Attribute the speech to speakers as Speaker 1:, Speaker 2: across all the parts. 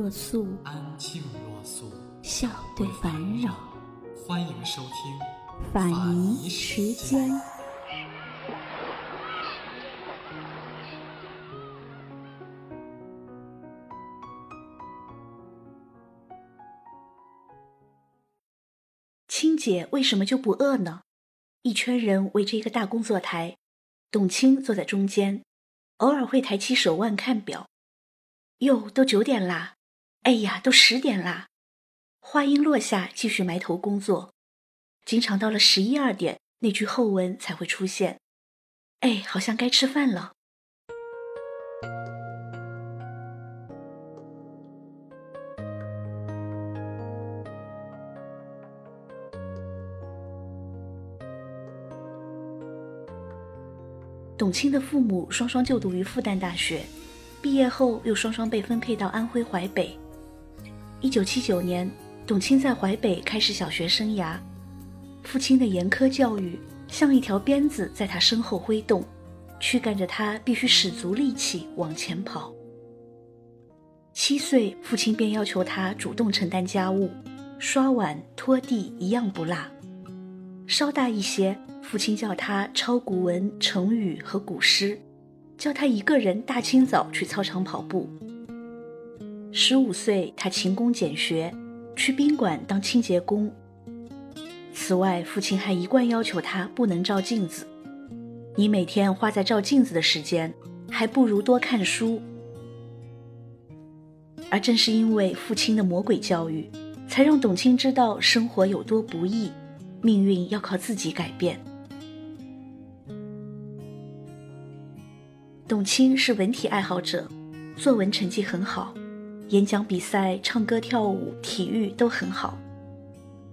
Speaker 1: 若素，
Speaker 2: 安静若素，
Speaker 1: 笑对烦扰。
Speaker 2: 欢迎收听
Speaker 1: 法尼时间。
Speaker 3: 青姐为什么就不饿呢？一圈人围着一个大工作台。董卿坐在中间，偶尔会抬起手腕看表。哟，都九点啦！哎呀，都十点啦！话音落下，继续埋头工作。经常到了十一二点，那句后文才会出现。哎，好像该吃饭了。董卿的父母双双就读于复旦大学，毕业后又双双被分配到安徽淮北。一九七九年，董卿在淮北开始小学生涯，父亲的严苛教育像一条鞭子在他身后挥动，驱赶着他必须使足力气往前跑。七岁，父亲便要求他主动承担家务，刷碗、拖地一样不落。稍大一些。父亲叫他抄古文、成语和古诗，叫他一个人大清早去操场跑步。十五岁，他勤工俭学，去宾馆当清洁工。此外，父亲还一贯要求他不能照镜子。你每天花在照镜子的时间，还不如多看书。而正是因为父亲的魔鬼教育，才让董卿知道生活有多不易，命运要靠自己改变。董卿是文体爱好者，作文成绩很好，演讲比赛、唱歌跳舞、体育都很好。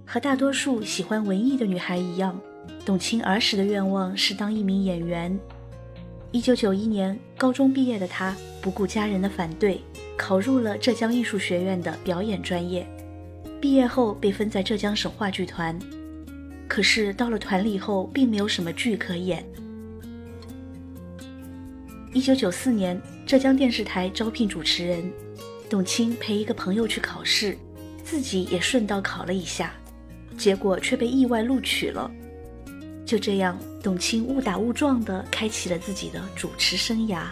Speaker 3: 和大多数喜欢文艺的女孩一样，董卿儿时的愿望是当一名演员。一九九一年高中毕业的她，不顾家人的反对，考入了浙江艺术学院的表演专业。毕业后被分在浙江省话剧团，可是到了团里后，并没有什么剧可演。一九九四年，浙江电视台招聘主持人，董卿陪一个朋友去考试，自己也顺道考了一下，结果却被意外录取了。就这样，董卿误打误撞地开启了自己的主持生涯。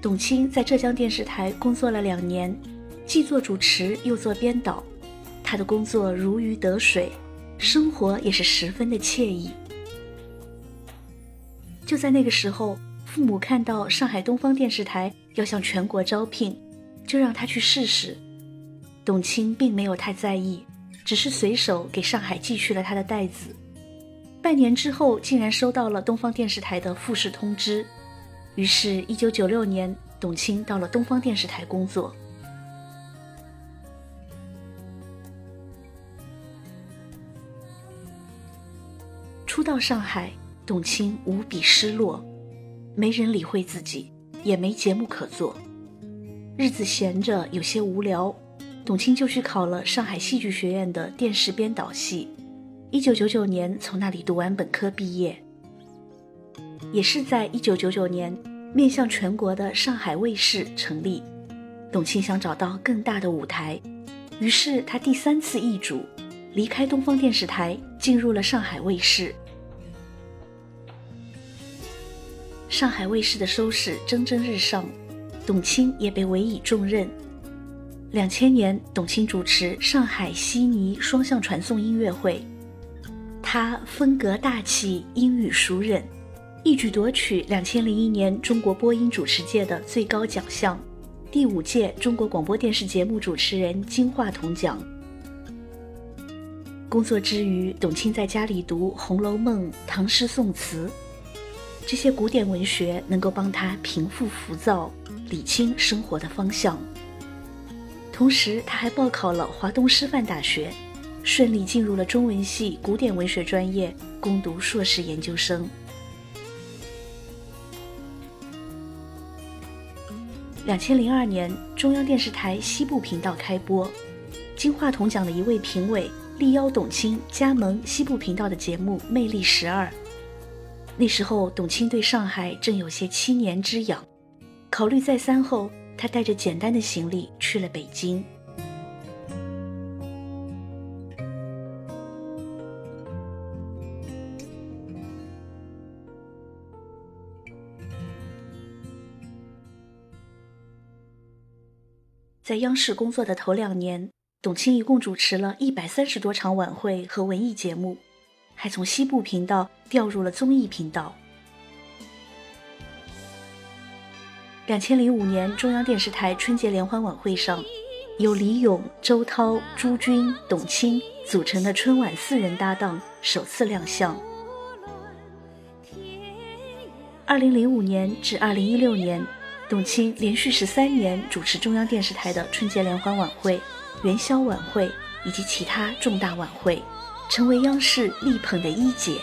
Speaker 3: 董卿在浙江电视台工作了两年，既做主持又做编导，她的工作如鱼得水，生活也是十分的惬意。就在那个时候，父母看到上海东方电视台要向全国招聘，就让他去试试。董卿并没有太在意，只是随手给上海寄去了他的袋子。半年之后，竟然收到了东方电视台的复试通知。于是，一九九六年，董卿到了东方电视台工作。初到上海。董卿无比失落，没人理会自己，也没节目可做，日子闲着有些无聊。董卿就去考了上海戏剧学院的电视编导系，一九九九年从那里读完本科毕业。也是在一九九九年，面向全国的上海卫视成立，董卿想找到更大的舞台，于是她第三次易主，离开东方电视台，进入了上海卫视。上海卫视的收视蒸蒸日上，董卿也被委以重任。两千年，董卿主持上海悉尼双向传送音乐会，她风格大气，英语熟稔，一举夺取两千零一年中国播音主持界的最高奖项——第五届中国广播电视节目主持人金话筒奖。工作之余，董卿在家里读《红楼梦》《唐诗宋词》。这些古典文学能够帮他平复浮躁，理清生活的方向。同时，他还报考了华东师范大学，顺利进入了中文系古典文学专业，攻读硕士研究生。两千零二年，中央电视台西部频道开播，金话筒奖的一位评委力邀董卿加盟西部频道的节目《魅力十二》。那时候，董卿对上海正有些七年之痒，考虑再三后，她带着简单的行李去了北京。在央视工作的头两年，董卿一共主持了一百三十多场晚会和文艺节目，还从西部频道调入了综艺频道。两千零五年，中央电视台春节联欢晚会上，由李咏、周涛、朱军、董卿组成的春晚四人搭档首次亮相。二零零五年至二零一六年。董卿连续十三年主持中央电视台的春节联欢晚会、元宵晚会以及其他重大晚会，成为央视力捧的一姐。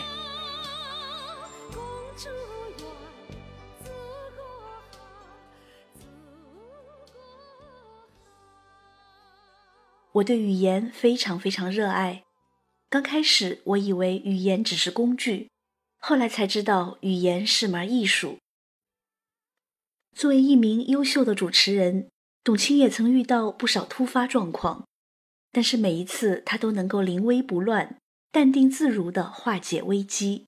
Speaker 3: 我对语言非常非常热爱，刚开始我以为语言只是工具，后来才知道语言是门艺术。作为一名优秀的主持人，董卿也曾遇到不少突发状况，但是每一次他都能够临危不乱、淡定自如地化解危机。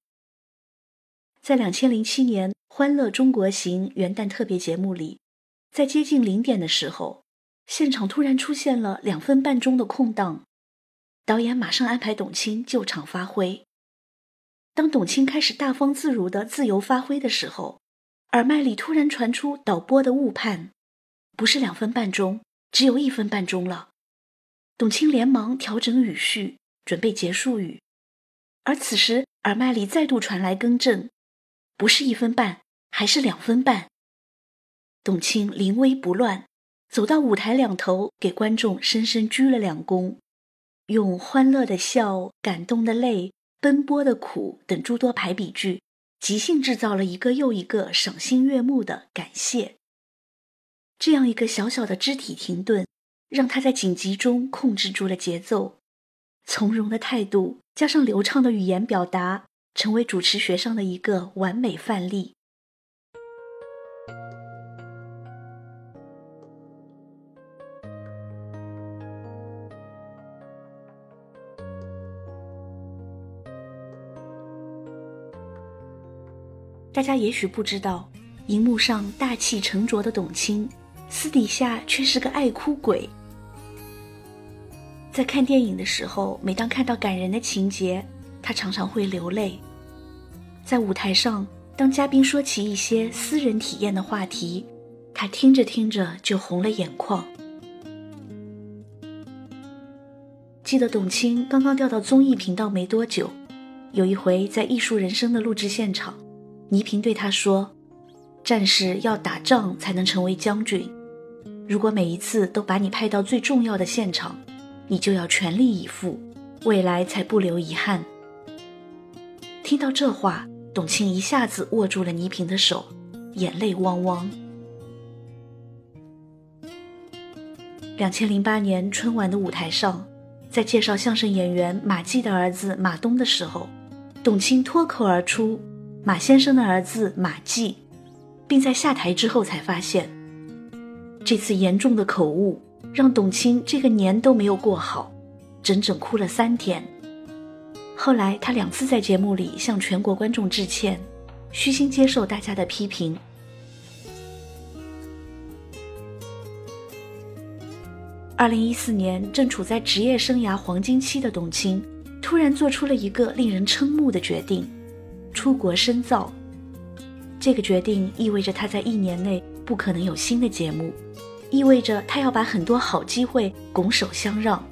Speaker 3: 在两千零七年《欢乐中国行》元旦特别节目里，在接近零点的时候，现场突然出现了两分半钟的空档，导演马上安排董卿就场发挥。当董卿开始大方自如地自由发挥的时候，耳麦里突然传出导播的误判，不是两分半钟，只有一分半钟了。董卿连忙调整语序，准备结束语，而此时耳麦里再度传来更正，不是一分半，还是两分半。董卿临危不乱，走到舞台两头，给观众深深鞠了两躬，用欢乐的笑、感动的泪、奔波的苦等诸多排比句。即兴制造了一个又一个赏心悦目的感谢。这样一个小小的肢体停顿，让他在紧急中控制住了节奏，从容的态度加上流畅的语言表达，成为主持学上的一个完美范例。大家也许不知道，荧幕上大气沉着的董卿，私底下却是个爱哭鬼。在看电影的时候，每当看到感人的情节，他常常会流泪。在舞台上，当嘉宾说起一些私人体验的话题，他听着听着就红了眼眶。记得董卿刚刚调到综艺频道没多久，有一回在《艺术人生》的录制现场。倪萍对他说：“战士要打仗才能成为将军。如果每一次都把你派到最重要的现场，你就要全力以赴，未来才不留遗憾。”听到这话，董卿一下子握住了倪萍的手，眼泪汪汪。两千零八年春晚的舞台上，在介绍相声演员马季的儿子马东的时候，董卿脱口而出。马先生的儿子马季，并在下台之后才发现，这次严重的口误让董卿这个年都没有过好，整整哭了三天。后来他两次在节目里向全国观众致歉，虚心接受大家的批评。二零一四年，正处在职业生涯黄金期的董卿，突然做出了一个令人瞠目的决定。出国深造，这个决定意味着他在一年内不可能有新的节目，意味着他要把很多好机会拱手相让，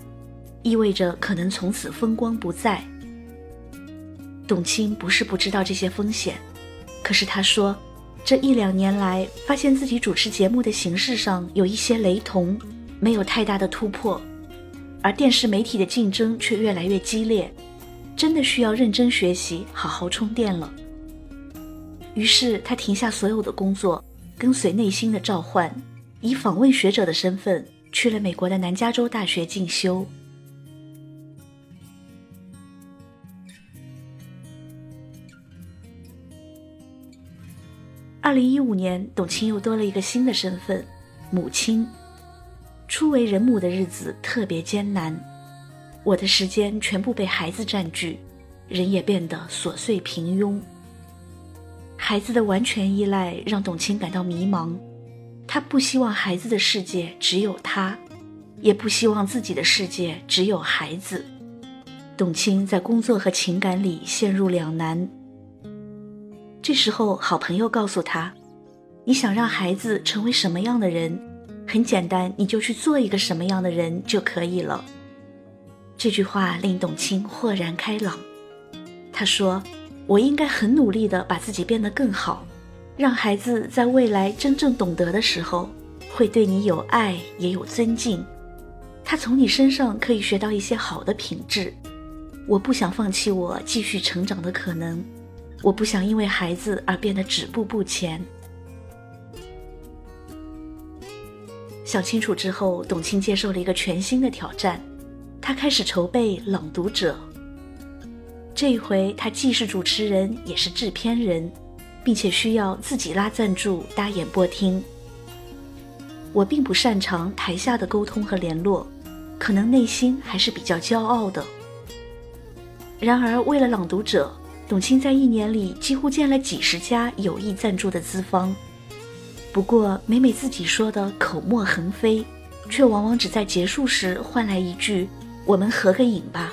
Speaker 3: 意味着可能从此风光不再。董卿不是不知道这些风险，可是他说，这一两年来，发现自己主持节目的形式上有一些雷同，没有太大的突破，而电视媒体的竞争却越来越激烈，真的需要认真学习，好好充电了。于是他停下所有的工作，跟随内心的召唤，以访问学者的身份去了美国的南加州大学进修。二零一五年，董卿又多了一个新的身份——母亲。初为人母的日子特别艰难，我的时间全部被孩子占据，人也变得琐碎平庸。孩子的完全依赖让董卿感到迷茫，他不希望孩子的世界只有他，也不希望自己的世界只有孩子。董卿在工作和情感里陷入两难。这时候，好朋友告诉他：“你想让孩子成为什么样的人？很简单，你就去做一个什么样的人就可以了。”这句话令董卿豁然开朗。他说：“我应该很努力地把自己变得更好，让孩子在未来真正懂得的时候，会对你有爱也有尊敬。他从你身上可以学到一些好的品质。我不想放弃我继续成长的可能。”我不想因为孩子而变得止步不前。想清楚之后，董卿接受了一个全新的挑战，她开始筹备《朗读者》。这一回，她既是主持人，也是制片人，并且需要自己拉赞助、搭演播厅。我并不擅长台下的沟通和联络，可能内心还是比较骄傲的。然而，为了《朗读者》。董卿在一年里几乎见了几十家有意赞助的资方，不过每每自己说的口沫横飞，却往往只在结束时换来一句“我们合个影吧”。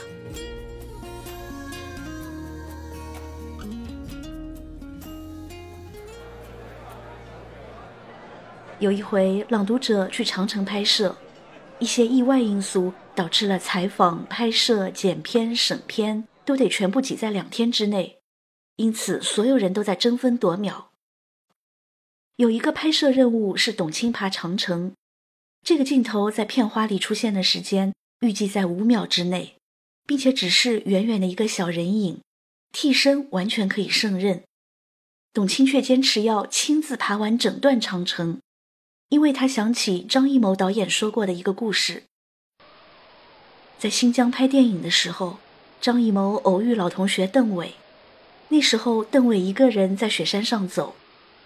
Speaker 3: 有一回，朗读者去长城拍摄，一些意外因素导致了采访、拍摄、剪片、审片。都得全部挤在两天之内，因此所有人都在争分夺秒。有一个拍摄任务是董卿爬长城，这个镜头在片花里出现的时间预计在五秒之内，并且只是远远的一个小人影，替身完全可以胜任。董卿却坚持要亲自爬完整段长城，因为他想起张艺谋导演说过的一个故事，在新疆拍电影的时候。张艺谋偶遇老同学邓伟，那时候邓伟一个人在雪山上走，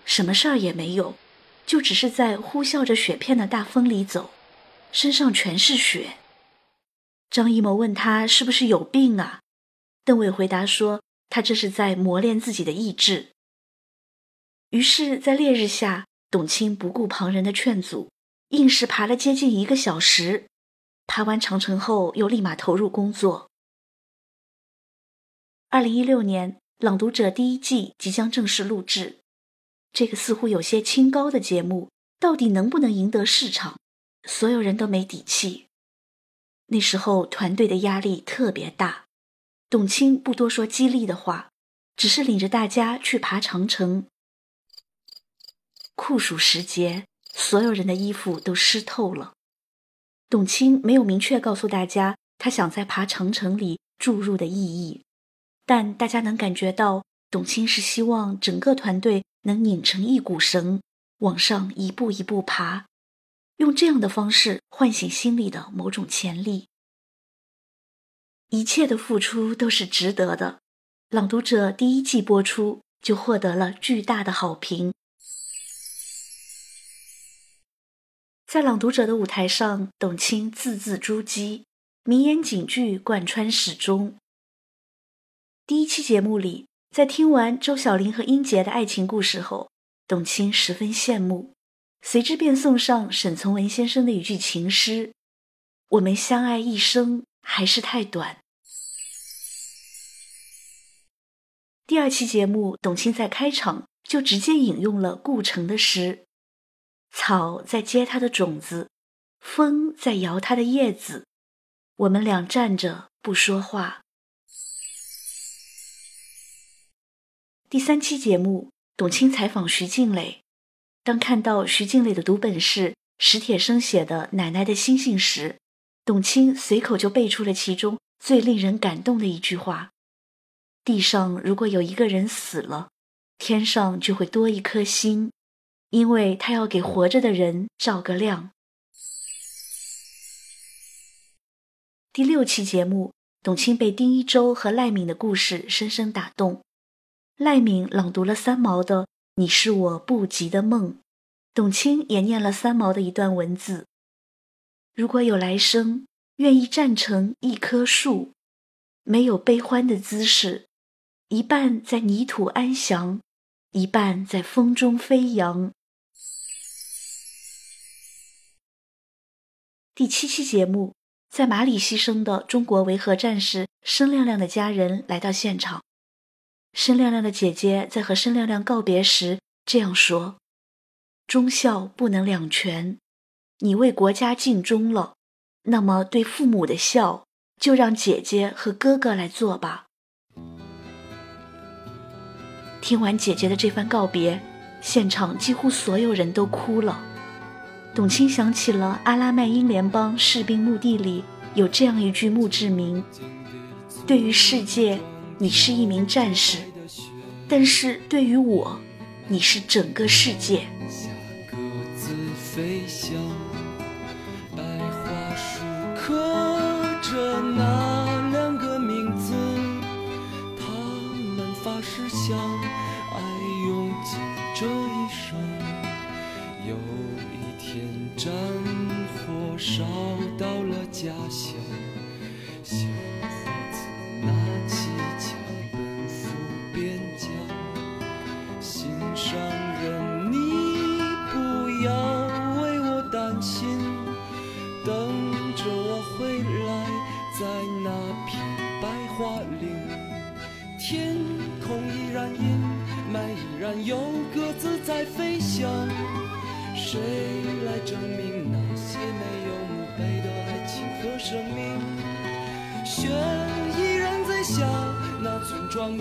Speaker 3: 什么事儿也没有，就只是在呼啸着雪片的大风里走，身上全是雪。张艺谋问他是不是有病啊？邓伟回答说他这是在磨练自己的意志。于是，在烈日下，董卿不顾旁人的劝阻，硬是爬了接近一个小时。爬完长城后，又立马投入工作。二零一六年，《朗读者》第一季即将正式录制。这个似乎有些清高的节目，到底能不能赢得市场？所有人都没底气。那时候，团队的压力特别大。董卿不多说激励的话，只是领着大家去爬长城。酷暑时节，所有人的衣服都湿透了。董卿没有明确告诉大家，他想在爬长城里注入的意义。但大家能感觉到，董卿是希望整个团队能拧成一股绳，往上一步一步爬，用这样的方式唤醒心里的某种潜力。一切的付出都是值得的。《朗读者》第一季播出就获得了巨大的好评，在《朗读者》的舞台上，董卿字字珠玑，名言警句贯穿始终。第一期节目里，在听完周小玲和英杰的爱情故事后，董卿十分羡慕，随之便送上沈从文先生的一句情诗：“我们相爱一生还是太短。”第二期节目，董卿在开场就直接引用了顾城的诗：“草在结它的种子，风在摇它的叶子，我们俩站着不说话。”第三期节目，董卿采访徐静蕾，当看到徐静蕾的读本是史铁生写的《奶奶的星星》时，董卿随口就背出了其中最令人感动的一句话：“地上如果有一个人死了，天上就会多一颗星，因为他要给活着的人照个亮。”第六期节目，董卿被丁一周和赖敏的故事深深打动。赖敏朗读了三毛的《你是我不及的梦》，董卿也念了三毛的一段文字：“如果有来生，愿意站成一棵树，没有悲欢的姿势，一半在泥土安详，一半在风中飞扬。”第七期节目。在马里牺牲的中国维和战士申亮亮的家人来到现场。申亮亮的姐姐在和申亮亮告别时这样说：“忠孝不能两全，你为国家尽忠了，那么对父母的孝就让姐姐和哥哥来做吧。”听完姐姐的这番告别，现场几乎所有人都哭了。董卿想起了阿拉麦英联邦士兵墓地里有这样一句墓志铭：“对于世界，你是一名战士；但是对于我，你是整个世界。”
Speaker 4: 飞翔，白桦树刻着那发誓相爱，用尽这一生。有一天。战火烧到了家乡，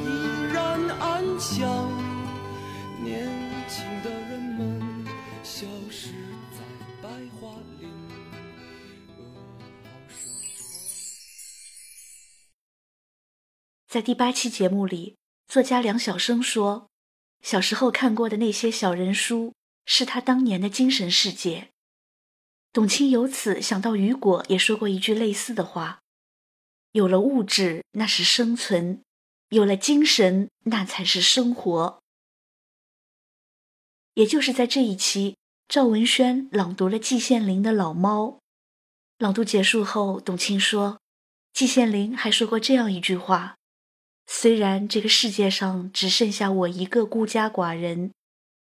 Speaker 4: 依然安详。年轻的人们消失在白桦林。
Speaker 3: 在第八期节目里，作家梁晓声说：“小时候看过的那些小人书。”是他当年的精神世界。董卿由此想到，雨果也说过一句类似的话：“有了物质，那是生存；有了精神，那才是生活。”也就是在这一期，赵文轩朗读了季羡林的《老猫》。朗读结束后，董卿说：“季羡林还说过这样一句话：虽然这个世界上只剩下我一个孤家寡人。”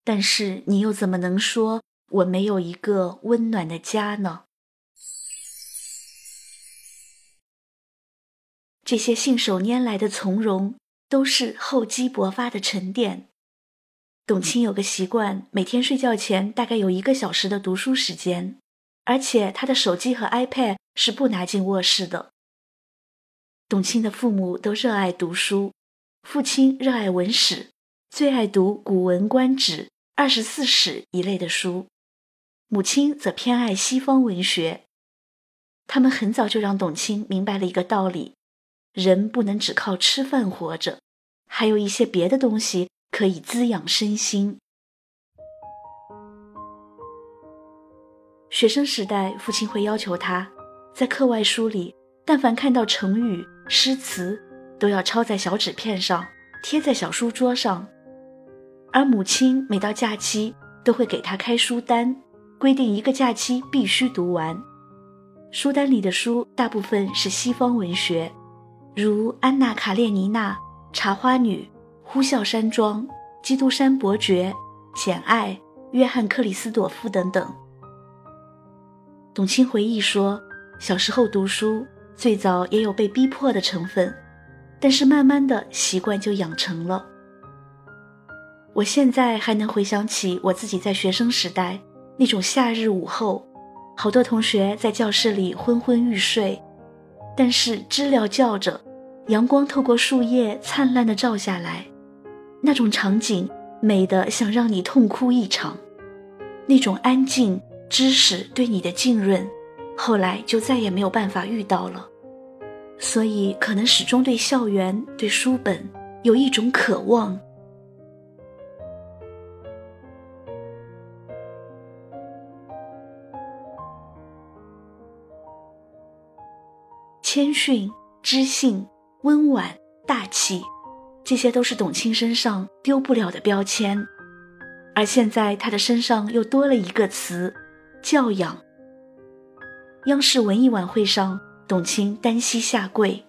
Speaker 3: 但是你又怎么能说我没有一个温暖的家呢？这些信手拈来的从容，都是厚积薄发的沉淀。董卿有个习惯，每天睡觉前大概有一个小时的读书时间，而且她的手机和 iPad 是不拿进卧室的。董卿的父母都热爱读书，父亲热爱文史，最爱读《古文观止》。二十四史一类的书，母亲则偏爱西方文学。他们很早就让董卿明白了一个道理：人不能只靠吃饭活着，还有一些别的东西可以滋养身心。学生时代，父亲会要求他在课外书里，但凡看到成语、诗词，都要抄在小纸片上，贴在小书桌上。而母亲每到假期都会给他开书单，规定一个假期必须读完。书单里的书大部分是西方文学，如《安娜·卡列尼娜》《茶花女》《呼啸山庄》《基督山伯爵》《简爱》《约翰·克里斯朵夫》等等。董卿回忆说，小时候读书最早也有被逼迫的成分，但是慢慢的习惯就养成了。我现在还能回想起我自己在学生时代那种夏日午后，好多同学在教室里昏昏欲睡，但是知了叫着，阳光透过树叶灿烂的照下来，那种场景美的想让你痛哭一场。那种安静、知识对你的浸润，后来就再也没有办法遇到了。所以，可能始终对校园、对书本有一种渴望。谦逊、知性、温婉、大气，这些都是董卿身上丢不了的标签。而现在，她的身上又多了一个词——教养。央视文艺晚会上，董卿单膝下跪，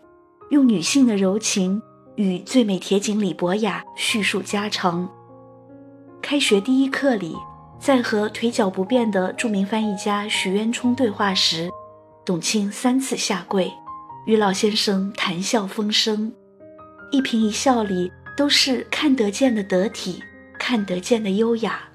Speaker 3: 用女性的柔情与最美铁警李博雅叙述家常。开学第一课里，在和腿脚不便的著名翻译家许渊冲对话时，董卿三次下跪，与老先生谈笑风生，一颦一笑里都是看得见的得体。看得见的优雅。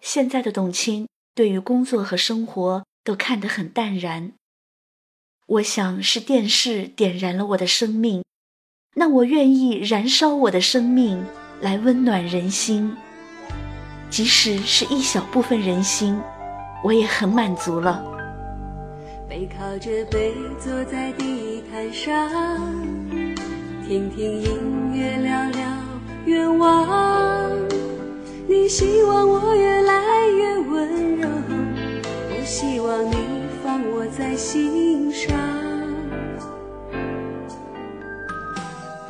Speaker 3: 现在的董卿对于工作和生活都看得很淡然。我想是电视点燃了我的生命，那我愿意燃烧我的生命来温暖人心。即使是一小部分人心，我也很满足了。
Speaker 5: 背靠着背坐在地毯上，听听音乐，聊聊愿望。你希望我越来越温柔，我希望你放我在心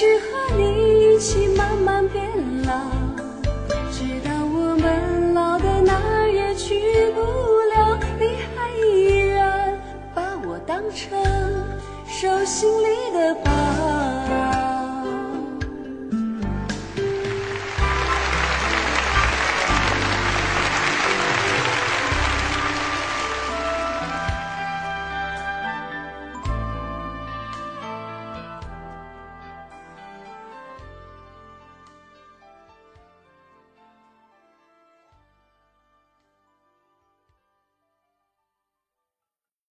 Speaker 5: 是和你一起慢慢变老，直到我们老的哪儿也去不了，你还依然把我当成手心里的宝。